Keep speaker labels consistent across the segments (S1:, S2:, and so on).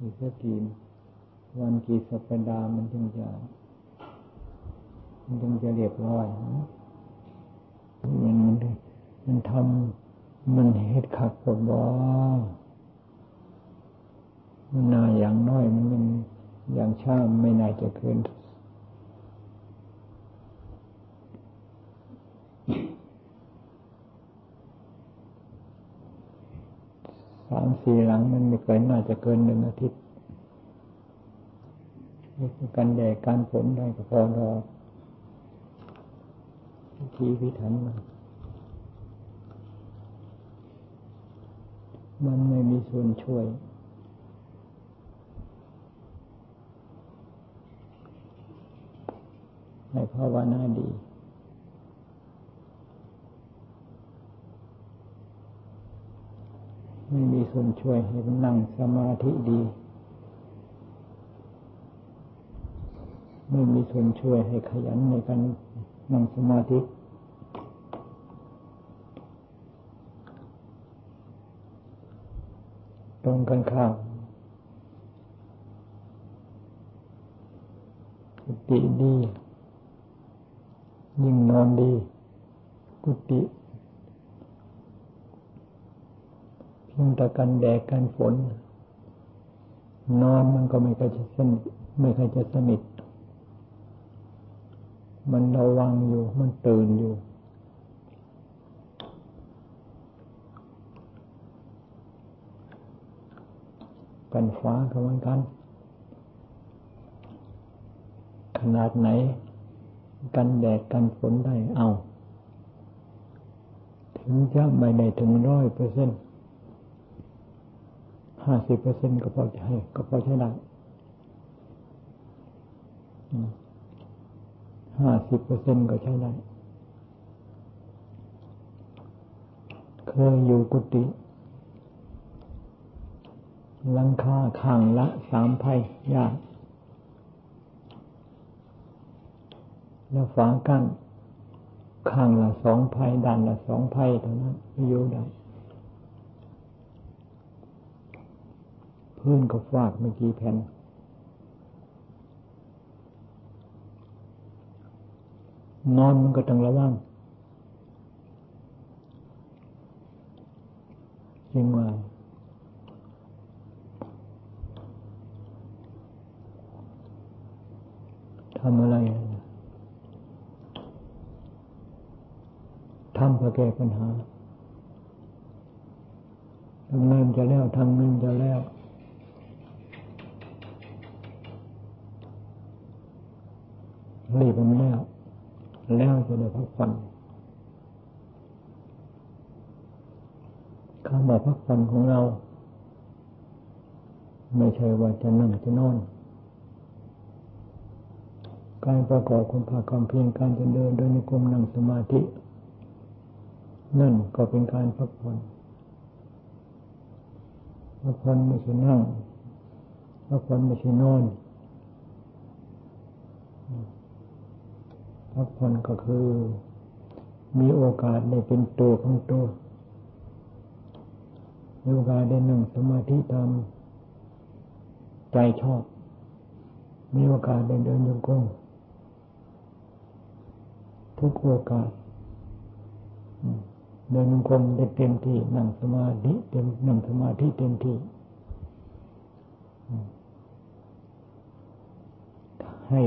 S1: อีกสักกี่วันกี่สัปดาห์มันถึงจะ มันถึงจะเรียบร้อยมันมันมันทำมันเหตุขัดกับบ่มันนาอย่างน้อยมันมันอย่างช้าไม่น่าจะเกินสามสี่หลังมันไม่เกินน่าจะเกินหนึ่งอาทิตย์นี่คือการแดกการฝนได้ก็พอรอทีพิถันมันมันไม่มีส่วนช่วย ให้ภาวนาดี ไม่มีส่วนช่วยให้นั่งสมาธิดี ไม่มีส่วนช่วยให้ขยันในการนั่งสมาธิตรงกันข้ามกุฏิดี ยิ่งนอนดี กุฏิ พียงแต่กันแดดกันฝน นอนมันก็ไม่เคยจะสนิทไม่เคยจะสนิทมันระวังอยู่ มันตื่นอยู่ กันฟ้าก็เหมือนกัน ขนาดไหน กันแดดกันฝนได้เอา ถึงจะไม่ได้ถึงร้อยเปอร์เซ็นต์ ห้าสิบเปอร์เซ็นก็พอจะให้ก็พอใช้ได้ห้าสิบเปอร์เซ็นก็ใช้ได้ เคยอยู่กุฏิลังคาข้างละสามไพ่ยากแล้วฝากั้นข้างละสองไพ่ด้านละสองไพ่เท่านั้นอยู่ได้ พื้นก็ฟาดเมื่อกี้แผ่นนอนมันก็ต้องระวังจริงว่าทำอะไรทำเพื่อแก้ปัญหาทำเงินจะแล้วทำเงินจะแล้วรีบมันแล้ว แล้วจะได้พักผ่อนคำว่าพักผ่อนของเรา ไม่ใช่ว่าจะนั่งจะนอน การประกอบคุณภาคความเพียรการจะเดินโดยนิกรมนั่งสมาธิ นั่นก็เป็นการพักผ่อนพักผ่อนไม่ใช่นั่งพักผ่อนไม่ใช่นอน พักผ่อนก็คือ มีโอกาสได้เป็นตัวของตัวมีโอกาสได้นั่งสมาธิทำใจชอบ มีโอกาสได้เดินโยกงทุกโอกาสเดินโยกงได้เต็มที่นั่งสมาธิเต็มนั่งสมาธิเต็มที่ให้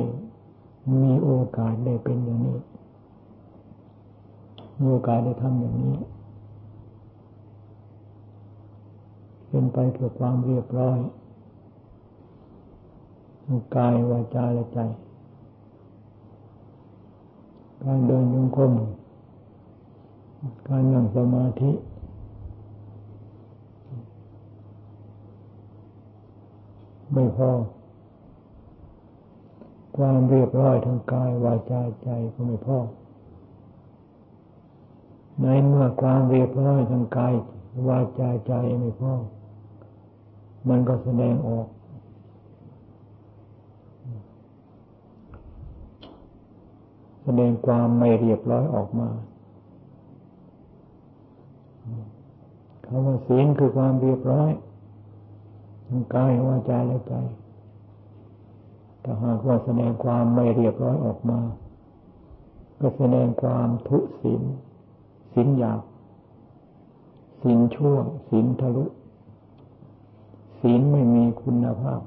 S1: มีโอกาสได้เป็นอย่างนี้ มีโอกาสได้ทำอย่างนี้ เป็นไปเพื่อความเรียบร้อยกายวาจาและใจ การเดินยงคม การนั่งสมาธิไม่พอ ความเรียบร้อยทางกายวาจาใจก็ไม่พอในเมื่อความเรียบร้อยทางกายวาจาใจไม่พอมันก็แสดงออก แสดงความไม่เรียบร้อยออกมาคำว่าศีลคือความเรียบร้อยทั้งกายวาจาและใจ ถ้าหากว่าแสดงความไม่เรียบร้อยออกมา ก็แสดงความทุศีลศีลหยาบศีลชั่วศีลทะลุศีลไม่มีคุณภาพ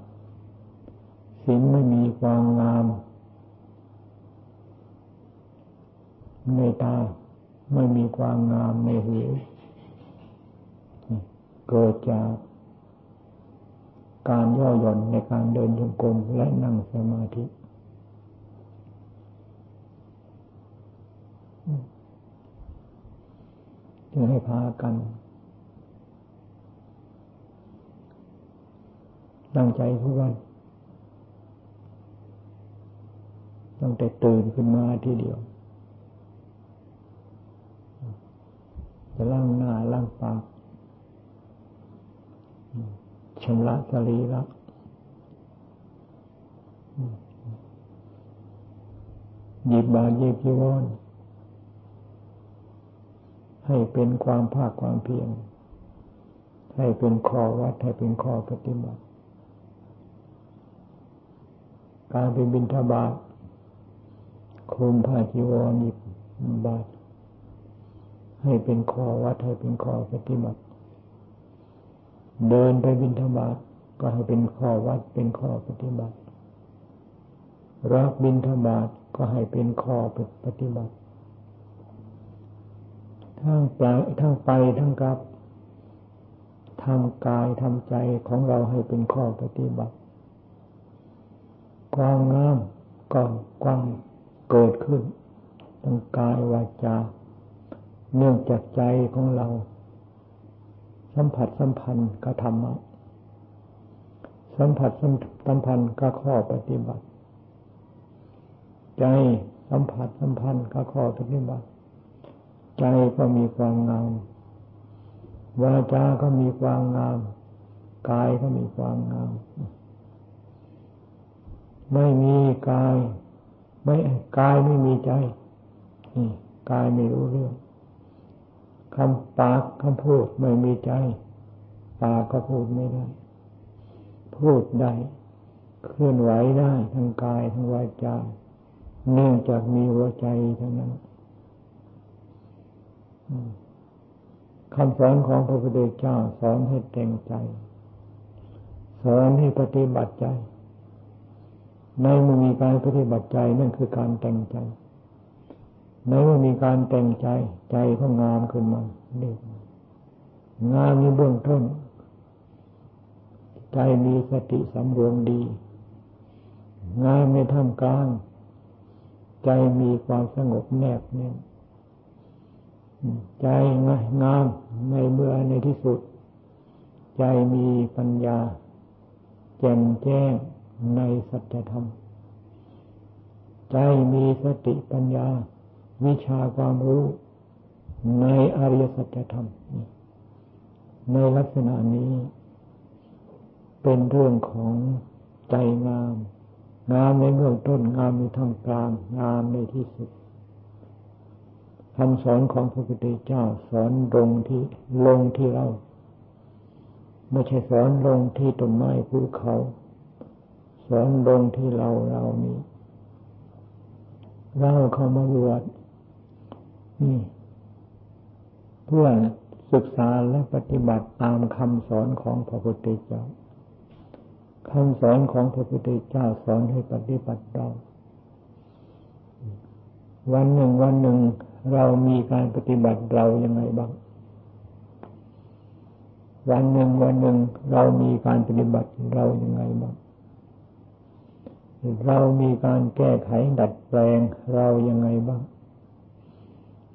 S1: ศีลไม่มีความงามในตาไม่มีความงามในหูเกิดจาก การย่อหย่อนในการเดินจงกรมและนั่งสมาธิ จึงให้พากัน ตั้งใจทุกวันตั้งแต่ตื่นขึ้นมาทีเดียว จะล้างหน้าล้างปาก ชำระสรีระหยิบบาหยิบจีวรให้เป็นความภาคความเพียรให้เป็นข้อวัดให้เป็นข้อปฏิบัติ การเป็นบิณฑบาตคุมผ้าจีวรหยิบบาตให้เป็นข้อวัดให้เป็นข้อปฏิบัติ เดินไปบิณฑบาตก็ให้เป็นข้อวัดเป็นข้อปฏิบัติรับบิณฑบาตก็ให้เป็นข้อปฏิบัติทั้งไปทั้งไปทั้งกลับทำกายทำใจของเราให้เป็นข้อปฏิบัติความงามก็ความเกิดขึ้นทั้งกายวาจาเนื่องจากใจของเรา สัมผัสสัมพันธ์กับธรรมะ สัมผัสสัมพันธ์กับข้อปฏิบัติ ใจสัมผัสสัมพันธ์กับข้อปฏิบัติ ใจก็มีความงามวาจาก็มีความงาม กายก็มีความงาม ไม่มีกาย ไม่กายไม่มีใจนี่กายไม่รู้เรื่อง คำปากคำพูดไม่มีใจ ปากก็พูดไม่ได้ พูดได้เคลื่อนไหวได้ทั้งกายทั้งวาจาเนื่องจากมีหัวใจทั้งนั้นคำสอนของพระพุทธเจ้าสอนให้แต่งใจ สอนให้ปฏิบัติใจ ในเมื่อมีการปฏิบัติใจนั่นคือการแต่งใจ ในเมื่อมีการแต่งใจใจก็งามขึ้นมาเรียกงามในเบื้องต้น ใจมีสติสำรวมดี งามในท่ามกลาง ใจมีความสงบแนบแน่นใจงามในเมื่อในที่สุด ใจมีปัญญา แจ่มแจ้งในสัจธรรม ใจมีสติปัญญา วิชาความรู้ในอริยสัจธรรม ในลักษณะนี้ เป็นเรื่องของใจงาม งามในเบื้องต้นงามในทางกลาง งามในที่สุดคำสอนของพระพุทธเจ้าสอนลงที่ลงที่เรา ไม่ใช่สอนลงที่ต้นไม้ภูเขา สอนลงที่เราเรานี้เราเข้ามาบวช นี่ เพื่อศึกษาและปฏิบัติตามคำสอนของพระพุทธเจ้าคำสอนของพระพุทธเจ้าสอนให้ปฏิบัติเราวันหนึ่งวันหนึ่งเรามีการปฏิบัติเรายังไงบ้าง วันหนึ่งวันหนึ่งเรามีการปฏิบัติเรายังไงบ้าง เรามีการแก้ไขดัดแปลงเรายังไงบ้าง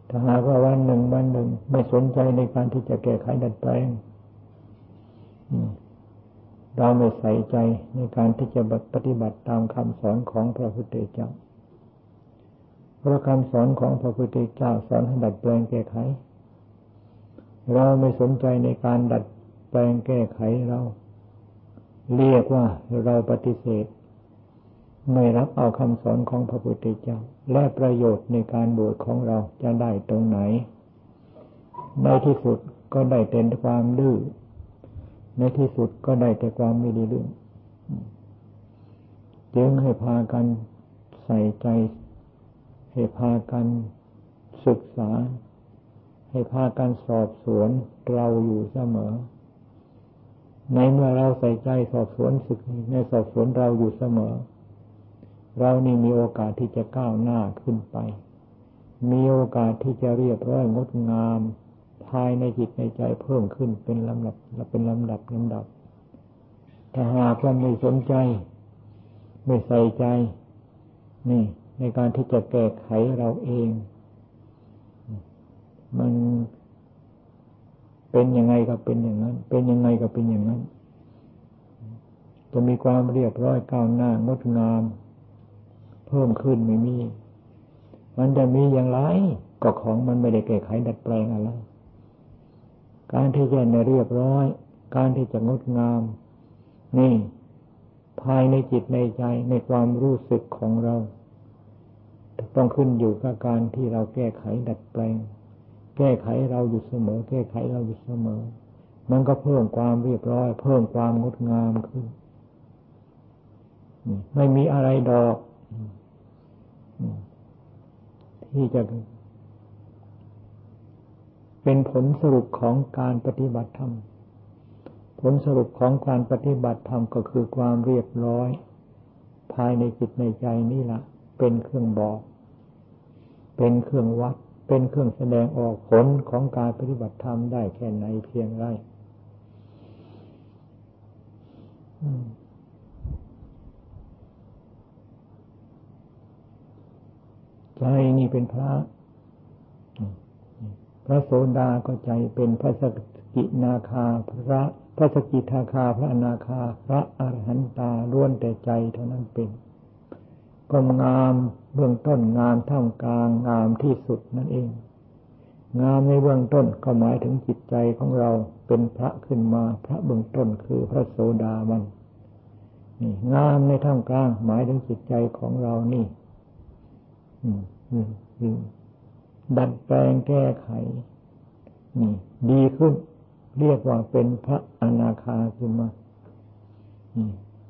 S1: ถ้าหากว่าวันหนึ่งวันหนึ่ง ไม่สนใจในการที่จะแก้ไขดัดแปลงเราไม่ใส่ใจในการที่จะปฏิบัติตามคำสอนของพระพุทธเจ้า เพราะคำสอนของพระพุทธเจ้าสอนให้ดัดแปลงแก้ไข เราไม่สนใจในการดัดแปลงแก้ไขเรา เรียกว่าเราปฏิเสธ ไม่รับเอาคำสอนของพระพุทธเจ้า และประโยชน์ในการบวชของเราจะได้ตรงไหน ในที่สุดก็ได้เป็นความดื้อในที่สุดก็ได้แต่ความไม่ดีเรื่องจึงให้พากันใส่ใจ ให้พากันศึกษา ให้พากันสอบสวนเราอยู่เสมอ ในเมื่อเราใส่ใจสอบสวนศึกในสอบสวนเราอยู่เสมอ เรานี่มีโอกาสที่จะก้าวหน้าขึ้นไป มีโอกาสที่จะเรียบร้อยงดงาม ภายในจิตในใจเพิ่มขึ้นเป็นลำดับเป็นลำดับลำดับ ถ้าหากว่าไม่สนใจ ไม่ใส่ใจ นี่ ในการที่จะแก้ไขเราเอง มันเป็นยังไงก็เป็นอย่างนั้น เป็นยังไงก็เป็นอย่างนั้น จะมีความเรียบร้อยก้าวหน้างดงาม เพิ่มขึ้นไม่มี มันจะมีอย่างไรก็ของมันไม่ได้แก้ไขดัดแปลงอะไร การที่จะในเรียบร้อย การที่จะงดงาม นี่ ภายในจิตในใจในความรู้สึกของเรา ต้องขึ้นอยู่กับการที่เราแก้ไขดัดแปลง แก้ไขเราอยู่เสมอ แก้ไขเราอยู่เสมอ มันก็เพิ่มความเรียบร้อย เพิ่มความงดงามขึ้น ไม่มีอะไรดอก ที่จะเป็นผลสรุปของการปฏิบัติธรรม ผลสรุปของการปฏิบัติธรรมก็คือความเรียบร้อย ภายในจิตในใจนี่แหละเป็นเครื่องบอก เป็นเครื่องวัด เป็นเครื่องแสดงออกผลของการปฏิบัติธรรมได้แค่ไหนเพียงไร ใจนี่เป็นพระ พระโสดาก็ใจเป็นพระสกินาคาพระพระสกิทาคาพระอนาคา พระอรหันตาล้วนแต่ใจเท่านั้นเป็นก็งามเบื้องต้นงามท่ามกลางงามที่สุดนั่นเอง งามในเบื้องต้นก็หมายถึงจิตใจของเราเป็นพระขึ้นมา พระเบื้องต้นคือพระโสดาบันนี่งามในท่ามกลางหมายถึงจิตใจของเรานี่ ดัดแปลงแก้ไขนี่ดีขึ้น เรียกว่าเป็นพระอนาคาขึ้นมา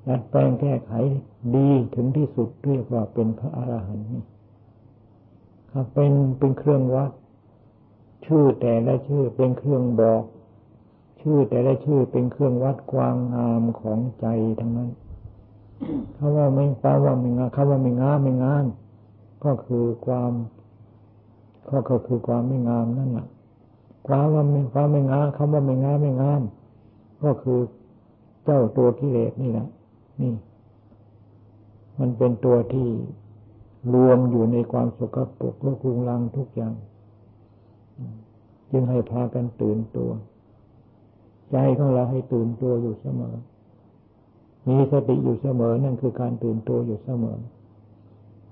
S1: ดัดแปลงแก้ไขดีถึงที่สุดเรียกว่าเป็นพระอรหันต์นี่ครับเป็นเป็นเครื่องวัด ชื่อแต่ละชื่อเป็นเครื่องบอก ชื่อแต่ละชื่อเป็นเครื่องวัดความงามของใจทั้งนั้นเขาว่าไม่คำว่าไม่งาเขาว่าไม่งาไม่งาม ก็คือความก็คือความไม่งามนั่นแหละความว่าไม่ความไม่งามคำว่าไม่งามไม่งาม ก็คือเจ้าตัวกิเลสนี่แหละนี่ มันเป็นตัวที่รวมอยู่ในความสกปรกและคุงลังทุกอย่าง จึงให้พากันตื่นตัว ใจของเราให้ตื่นตัวอยู่เสมอ มีสติอยู่เสมอนั่นคือการตื่นตัวอยู่เสมอ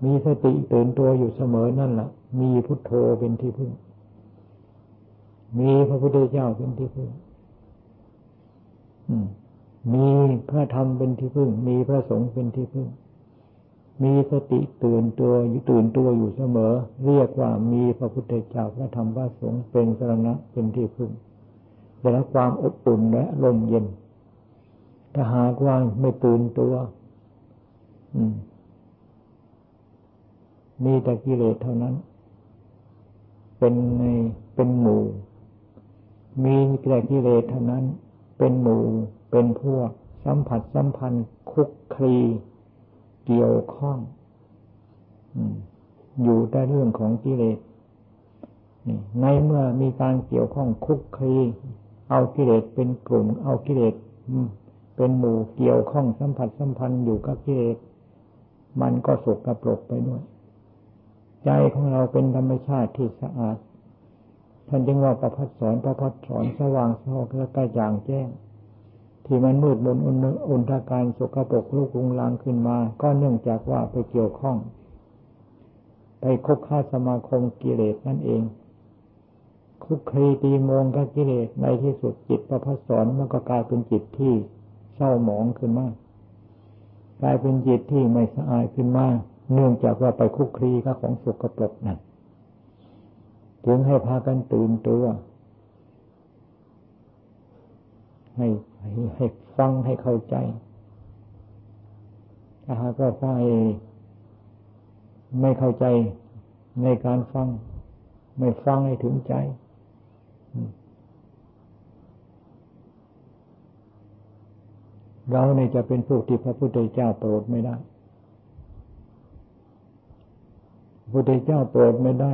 S1: มีสติตื่นตัวอยู่เสมอนั่นแหละมีพุทโธเป็นที่พึ่ง มีพระพุทธเจ้าเป็นที่พึ่งมมีพระธรรมเป็นที่พึ่ง มีพระสงฆ์เป็นที่พึ่ง มีสติตื่นตัวอยู่ตื่นตัวอยู่เสมอ เรียกว่ามีพระพุทธเจ้าพระธรรมพระสงฆ์เป็นสรณะเป็นที่พึ่งได้รับความอบอุ่นและลมเย็นถ้าหากว่าไม่ตื่นตัว อืม มีแต่กิเลสเท่านั้น เป็นในเป็นหมู่ มีแต่กิเลสเท่านั้น เป็นหมู่ เป็นพวก สัมผัสสัมพันธ์คุกคลีเกี่ยวข้องอยู่แต่เรื่องของกิเลสในเมื่อมีการเกี่ยวข้องคุกคลีเอากิเลสเป็นกลุ่ม เอากิเลสเป็นหมู่เกี่ยวข้องสัมผัสสัมพันธ์อยู่กับกิเลสมันก็สกปรกไปด้วย ใจของเราเป็นธรรมชาติที่สะอาด ท่านจึงว่าประพัดสอนประพัดสอนสว่างสวกและกระจ่างแจ้ง ที่มันมืดมนอุนทาการสกปรกลูกลุงลางขึ้นมา ก็เนื่องจากว่าไปเกี่ยวข้อง ไปคบค้าสมาคมกิเลสนั่นเองคุกคีตีมงกับกิเลสในที่สุดจิตประพัสสอนมันก็กลายเป็นจิตที่เศร้าหมองขึ้นมากลายเป็นจิตที่ไม่สะอาดขึ้นมา เนื่องจากว่าไปคุกคีกับของสกปรกนั่นจึงให้พากันตื่นตัว ให้ให้ให้ฟังให้เข้าใจถ้าหากว่าฟังไม่เข้าใจในการฟัง ไม่ฟังให้ถึงใจเราเนี่ยจะเป็นผู้ที่พระพุทธเจ้าโปรดไม่ได้ พระพุทธเจ้าโปรดไม่ได้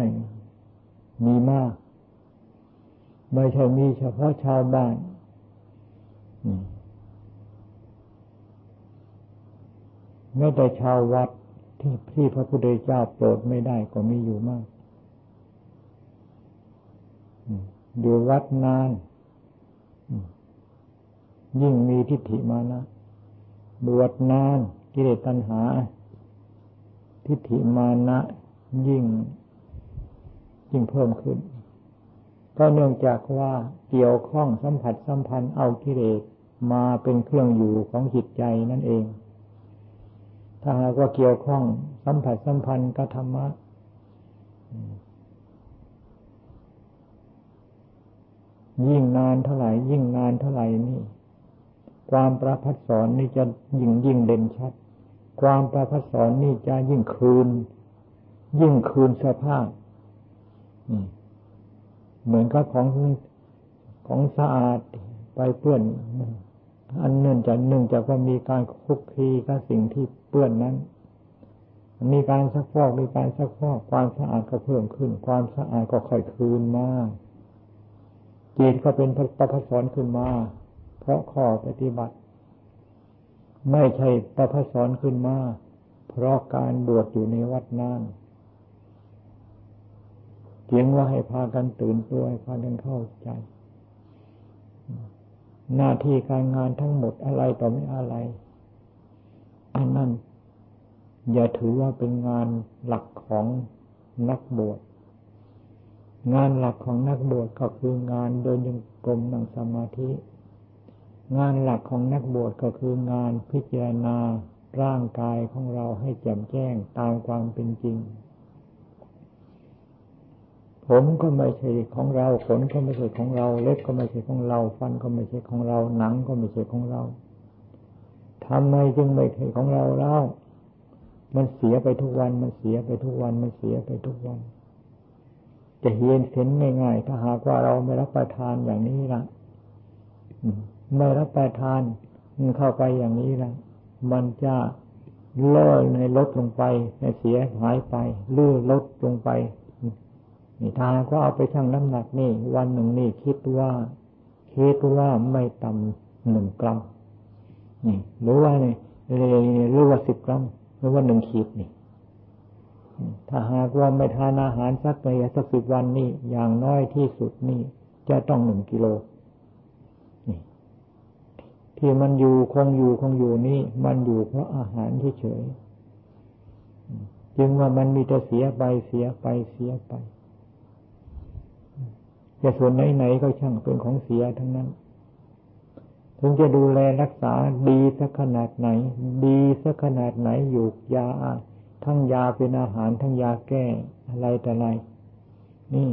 S1: มีมาก ไม่ใช่มีเฉพาะชาวบ้านแม้แต่ชาววัดที่ที่พระพุทธเจ้าโปรดไม่ได้ก็มีอยู่มาก อยู่วัดนาน ยิ่งมีทิฏฐิมานะ บวชนาน กิเลสตัณหา ทิฏฐิมานะ ยิ่ง ยิ่งเพิ่มขึ้นก็เนื่องจากว่าเกี่ยวข้องสัมผัสสัมพันธ์เอากิเลสมาเป็นเครื่องอยู่ของจิตใจนั่นเอง ถ้าหากว่าเกี่ยวข้องสัมผัสสัมพันธ์กับธรรมะยิ่งนานเท่าไหร่ ยิ่งนานเท่าไหร่นี่ ความประพัดสอนนี่จะยิ่งยิ่งเด่นชัด ความประพัดสอนนี่จะยิ่งคืน ยิ่งคืนสภาพเหมือนกับของของสะอาดไปเปื้อน อันเนื่องจากหนึ่งจากว่ามีการคุกคีกับสิ่งที่เปื้อนนั้น มีการซักฟอกมีการซักฟอกความสะอาดก็เพิ่มขึ้น ความสะอาดก็ค่อยคืนมาจิตก็เป็นประพัดสอนขึ้นมา เพราะข้อปฏิบัติ ไม่ใช่ประพสอนขึ้นมา เพราะการบวชอยู่ในวัดนั้น เกียงว่าให้พากันตื่นตัวให้พากันเข้าใจ หน้าที่การงานทั้งหมดอะไรต่อไม่อะไรอันนั้นอย่าถือว่าเป็นงานหลักของนักบวชงานหลักของนักบวชก็คืองานเดินยังกรมนั่งสมาธิ งานหลักของนักบวชก็คืองานพิจารณาร่างกายของเราให้แจ่มแจ้งตามความเป็นจริง ผมก็ไม่ใช่ของเรา ขนก็ไม่ใช่ของเรา เล็บก็ไม่ใช่ของเรา ฟันก็ไม่ใช่ของเรา หนังก็ไม่ใช่ของเราทำไมจึงไม่ใช่ของเราเล่า มันเสียไปทุกวัน มันเสียไปทุกวัน มันเสียไปทุกวัน จะเห็นเห็นง่ายๆ ถ้าหากว่าเราไม่รับประทานอย่างนี้ละไม่รับประทานเข้าไปอย่างนี้ละมันจะเลื่อในลดลงไปในเสียหายไปลื่อลดลงไป นี่ทางก็เอาไปชั่งน้ำหนักนี่ วันหนึ่งนี่คิดว่าคิดว่าไม่ต่ำหนึ่งกรัมนี่หรือว่านี่หรือว่าสิบกรัมหรือว่าหนึ่งขีดนี่ ถ้าหากว่าไม่ทานอาหารสักไปสักสิบวันนี่อย่างน้อยที่สุดนี่ จะต้องหนึ่งกิโลนี่ ที่มันอยู่คงอยู่คงอยู่นี่ มันอยู่เพราะอาหารที่เฉยจึงว่ามันมีแต่เสียไปเสียไปเสียไป จะส่วนไหนๆก็ช่างเป็นของเสียทั้งนั้น ถึงจะดูแลรักษาดีสักขนาดไหน ดีสักขนาดไหนอยู่ยา ทั้งยาเป็นอาหารทั้งยาแก้อะไรแต่ไร นี่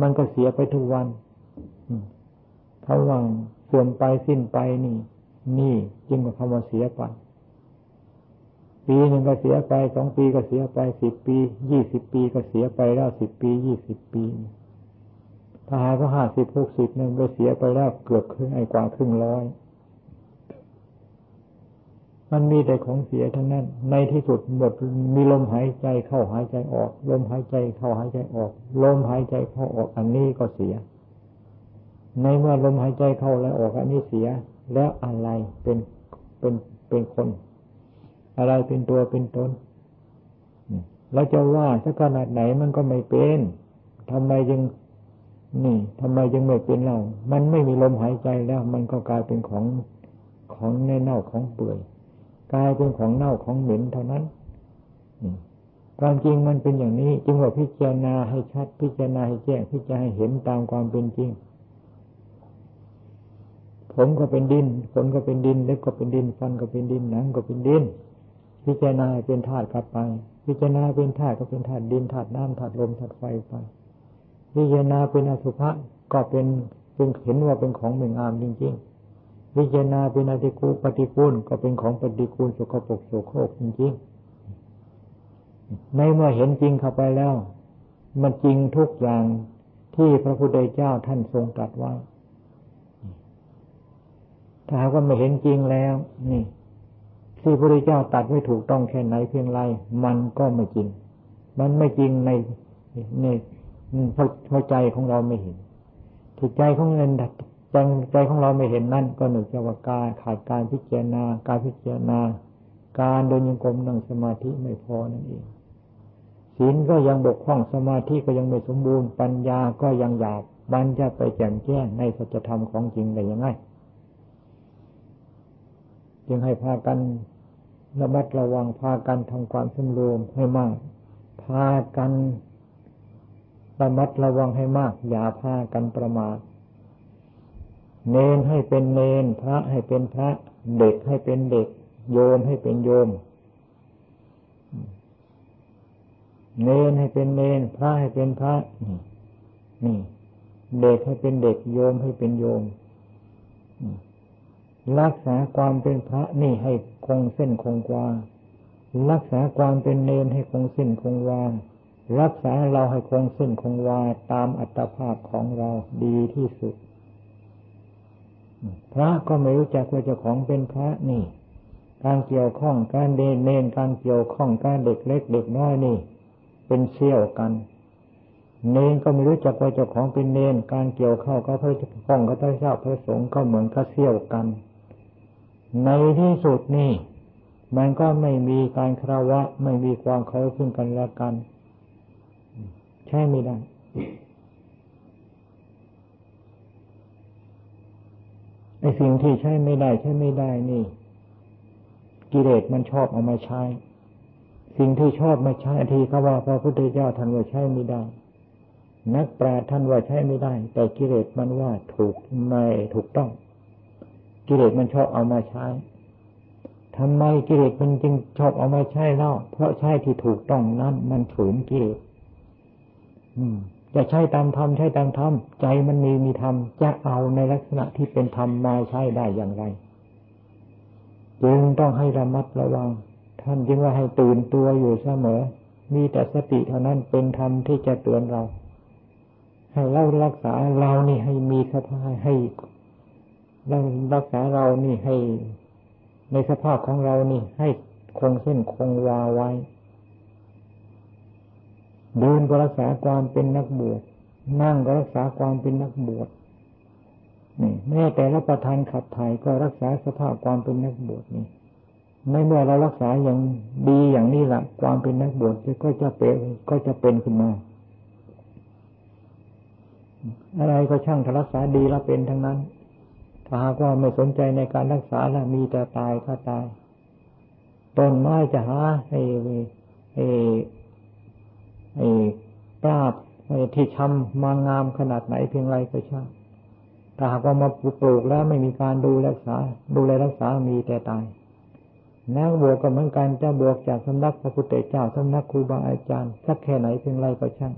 S1: มันก็เสียไปทุกวันเขาว่าเสื่อมไปสิ้นไปนี่ นี่จึงกับคำว่าเสียไปปีหนึ่งก็เสียไปสองปีก็เสียไปสิบปียี่สิบปีก็เสียไปแล้วสิบปียี่สิบปี ถ้าหากว่าห้าสิบหกสิบนึงก็เสียไปแล้วเกือบครึ่งไอ้กว่าครึ่งร้อย มันมีแต่ของเสียทั้งนั้น ในที่สุดหมดมีลมหายใจเข้าหายใจออก ลมหายใจเข้าหายใจออก ลมหายใจเข้าออกอันนี้ก็เสีย ในเมื่อลมหายใจเข้าและออกอันนี้เสีย แล้วอะไรเป็นเป็นเป็นคน อะไรเป็นตัวเป็นตนเราจะว่าสักขนาดไหนมันก็ไม่เป็นทำไมยัง นี่ทำไมยังไม่เป็นเรามันไม่มีลมหายใจแล้ว มันก็กลายเป็นของของในเน่าของเปื่อยกลายเป็นของเน่าของเหม็นเท่านั้นความจริงมันเป็นอย่างนี้ จึงว่าพิจารณาให้ชัด พิจารณาให้แจ้งพิจารณาให้เห็นตามความเป็นจริง ผมก็เป็นดินขนก็เป็นดินเล็บก็เป็นดินฟันก็เป็นดินหนังก็เป็นดิน พิจารณาเป็นธาตุกลับไป พิจารณาเป็นธาตุก็เป็นธาตุดินธาตุน้ำธาตุลมธาตุไฟไป พิจารณาเป็นอสุภะก็เป็นเป็นเห็นว่าเป็นของเหม่งามจริงๆพิจารณาเป็นอติกูปฏิกูลก็เป็นของปฏิกูลสกปรกโสโครกจริงๆในเมื่อเห็นจริงเข้าไปแล้ว มันจริงทุกอย่างที่พระพุทธเจ้าท่านทรงตรัสไว้ถ้าหากว่าไม่เห็นจริงแล้ว นี่ ที่พระพุทธเจ้าตัดไม่ถูกต้องแค่ไหนเพียงไรมันก็ไม่จริง มันไม่จริงในใน เพราะใจของเราไม่เห็นที่ใจของเงินใจใจของเราไม่เห็นนั่นก็หนึ่งจะว่าการขาดการพิจารณา การพิจารณา การเดินยังกรมนั่งสมาธิไม่พอนั่นเองศีลก็ยังบกพร่องสมาธิก็ยังไม่สมบูรณ์ปัญญาก็ยังหยาบมันจะไปแจ่มแจ้งในสัจธรรมของจริงได้ยังไงจึงให้พากันระมัดระวังพากันทำความสำรวมให้มาก พากัน ระมัดระวังให้มาก อย่าพากันประมาทเนนให้เป็นเนนพระให้เป็นพระ เด็กให้เป็นเด็ก โยมให้เป็นโยม เนนให้เป็นเนนพระให้เป็นพระนี่นี่เด็กให้เป็นเด็กโยมให้เป็นโยมรักษาความเป็นพระนี่ให้คงเส้นคงวารักษาความเป็นเนนให้คงเส้นคงวา รักษาเราให้คงเส้นคงวาตามอัตภาพของเราดีที่สุด พระก็ไม่รู้จักว่าเจ้าของเป็นพระนี่ การเกี่ยวข้องการเดนเนนการเกี่ยวข้องการเด็กเล็กเด็กน้อยนี่ เป็นเชี่ยวกัน เนนก็ไม่รู้จักว่าเจ้าของเป็นเนนการเกี่ยวเข้าก็พระข้องก็พระเจ้าพระสงฆ์ก็เหมือนกับเชี่ยวกัน ในที่สุดนี่ มันก็ไม่มีการคราวะไม่มีความเคารพซึ่งกันและกัน ช่ไม่ได้ ไอสิ่งที่ใช้ไม่ได้ ใช้ไม่ได้นี่ กิเลสมันชอบเอามาใช้ สิ่งที่ชอบมาใช้ทีเขาว่าพระพุทธเจ้าท่านว่าใช้ไม่ได้ นักปราชญ์ท่านว่าใช้ไม่ได้ แต่กิเลสมันว่าถูกไม่ถูกต้อง กิเลสมันชอบเอามาใช้ทำไมกิเลสมันจึงชอบเอามาใช้เล่า เพราะใช้ที่ถูกต้องนั้นมันฝืนกิเลส จะใช้ตามธรรมใช้ตามธรรมใจมันมีมีธรรมจะเอาในลักษณะที่เป็นธรรมมาใช้ได้อย่างไร จึงต้องให้ระมัดระวัง ท่านจึงว่าให้ตื่นตัวอยู่เสมอ มีแต่สติเท่านั้นเป็นธรรมที่จะเตือนเรา ให้เรารักษาเรานี่ให้มีสภาพให้รักษาเรานี่ให้ในสภาพของเรานี่ให้คงเส้นคงวาไว้ เดินก็รักษาความเป็นนักบวชนั่งก็รักษาความเป็นนักบวชนี่แม้แต่รับประทานขับถ่ายก็รักษาสภาพความเป็นนักบวชนี่ในเมื่อเรารักษาอย่างดีอย่างนี้ละความเป็นนักบวชก็จะเป็นก็จะเป็นขึ้นมา อะไรก็ช่างถ้ารักษาดีแล้วเป็นทั้งนั้น ถ้าหากว่าไม่สนใจในการรักษาแล้วมีแต่ตายก็ตายต้นไม้จะหาให้ให้ ปราบที่ช้ำมางามขนาดไหนเพียงไรก็ช่างถ้าหากว่ามาปลูกแล้วไม่มีการดูรักษา ดูแลรักษามีแต่ตายนักบวกก็เหมือนกันจะบวกจากสำนักพระพุทธเจ้าสำนักครูบาอาจารย์สักแค่ไหนเพียงไรก็ช่าง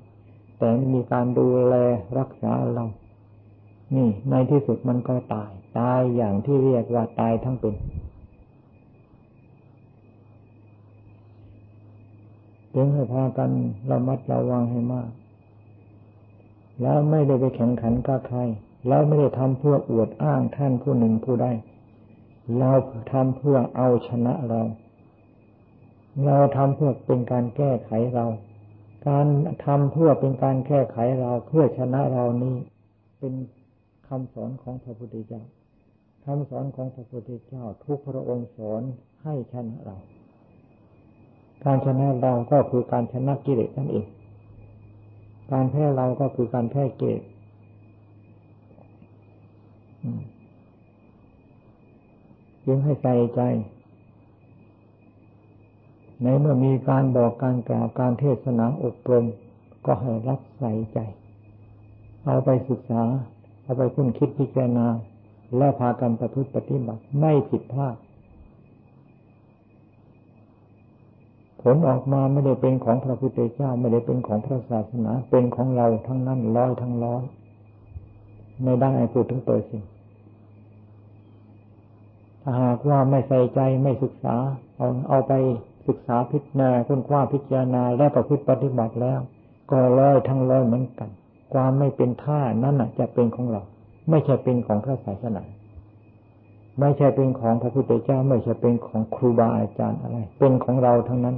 S1: แต่ไม่มีการดูแลรักษาเรา นี่ในที่สุดมันก็ตาย ตายอย่างที่เรียกว่าตายทั้งเป็น จึงให้พากันระมัดระวังให้มาก แล้วไม่ได้ไปแข่งขันกับใคร แล้วไม่ได้ทำเพื่ออวดอ้างท่านผู้หนึ่งผู้ใดเราทำเพื่อเอาชนะเรา เราทำเพื่อเป็นการแก้ไขเรา การทำเพื่อเป็นการแก้ไขเราเพื่อชนะเรานี้เป็นคำสอนของพระพุทธเจ้าคำสอนของพระพุทธเจ้า ทุกพระองค์สอนให้ชนะเรา การชนะเราก็คือการชนะกิเลสนั่นเอง การแพ้เราก็คือการแพ้เกศจึงให้ใส่ใจ ในเมื่อมีการบอกการกล่าวการเทศนาอบรม ก็ให้รับใส่ใจ เอาไปศึกษา เอาไปคุ้นคิดพิจารณา แล้วพากันประพฤติปฏิบัติไม่ผิดพลาด ลออกมาไม่ได้เป็นของพระพุทธเจ้า ไม่ได้เป็นของพระศาสนา เป็นของเราทั้งนั้นร้อยทั้งร้อยไม่ได้พูดถึงเปอร์เซ็นต์หากว่าไม่ใส่ใจไม่ศึกษา เอาเอาไปศึกษาพิจารณาค้นคว้าพิจารณาและประพฤติปฏิบัติแล้ว ก็ร้อยทั้งร้อยเหมือนกัน ความไม่เป็นท่านั่นจะเป็นของเรา ไม่ใช่เป็นของพระศาสนา ไม่ใช่เป็นของพระพุทธเจ้า ไม่ใช่เป็นของครูบาอาจารย์อะไร เป็นของเราทั้งนั้น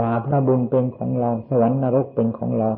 S1: บาปและบุญเป็นของเรา สวรรค์นรกเป็นของเรา